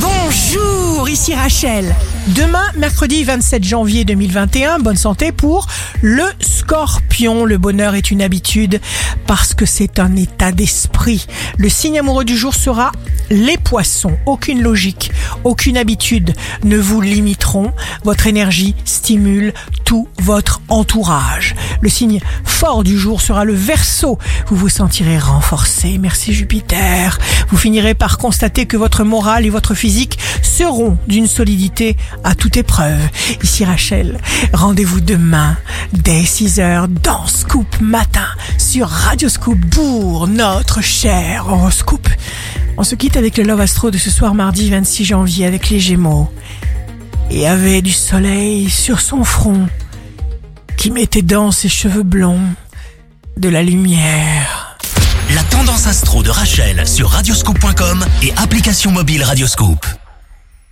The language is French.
Bonjour, ici Rachel. Demain, mercredi 27 janvier 2021, bonne santé pour le scorpion. Le bonheur est une habitude parce que c'est un état d'esprit. Le signe amoureux du jour sera les poissons. Aucune logique, aucune habitude ne vous limiteront. Votre énergie stimule tout votre entourage. Le signe fort du jour sera le verso. Vous vous sentirez renforcé. Merci Jupiter. Vous finirez par constater que votre morale et votre physique seront d'une solidité à toute épreuve. Ici Rachel, rendez-vous demain dès 6h dans Scoop Matin sur Radio Scoop pour notre cher horoscope. On se quitte avec le Love Astro de ce soir mardi 26 janvier avec les Gémeaux. Et avait du soleil sur son front qui mettait dans ses cheveux blonds de la lumière. La tendance astro de Rachel sur radioscope.com et application mobile Radioscope.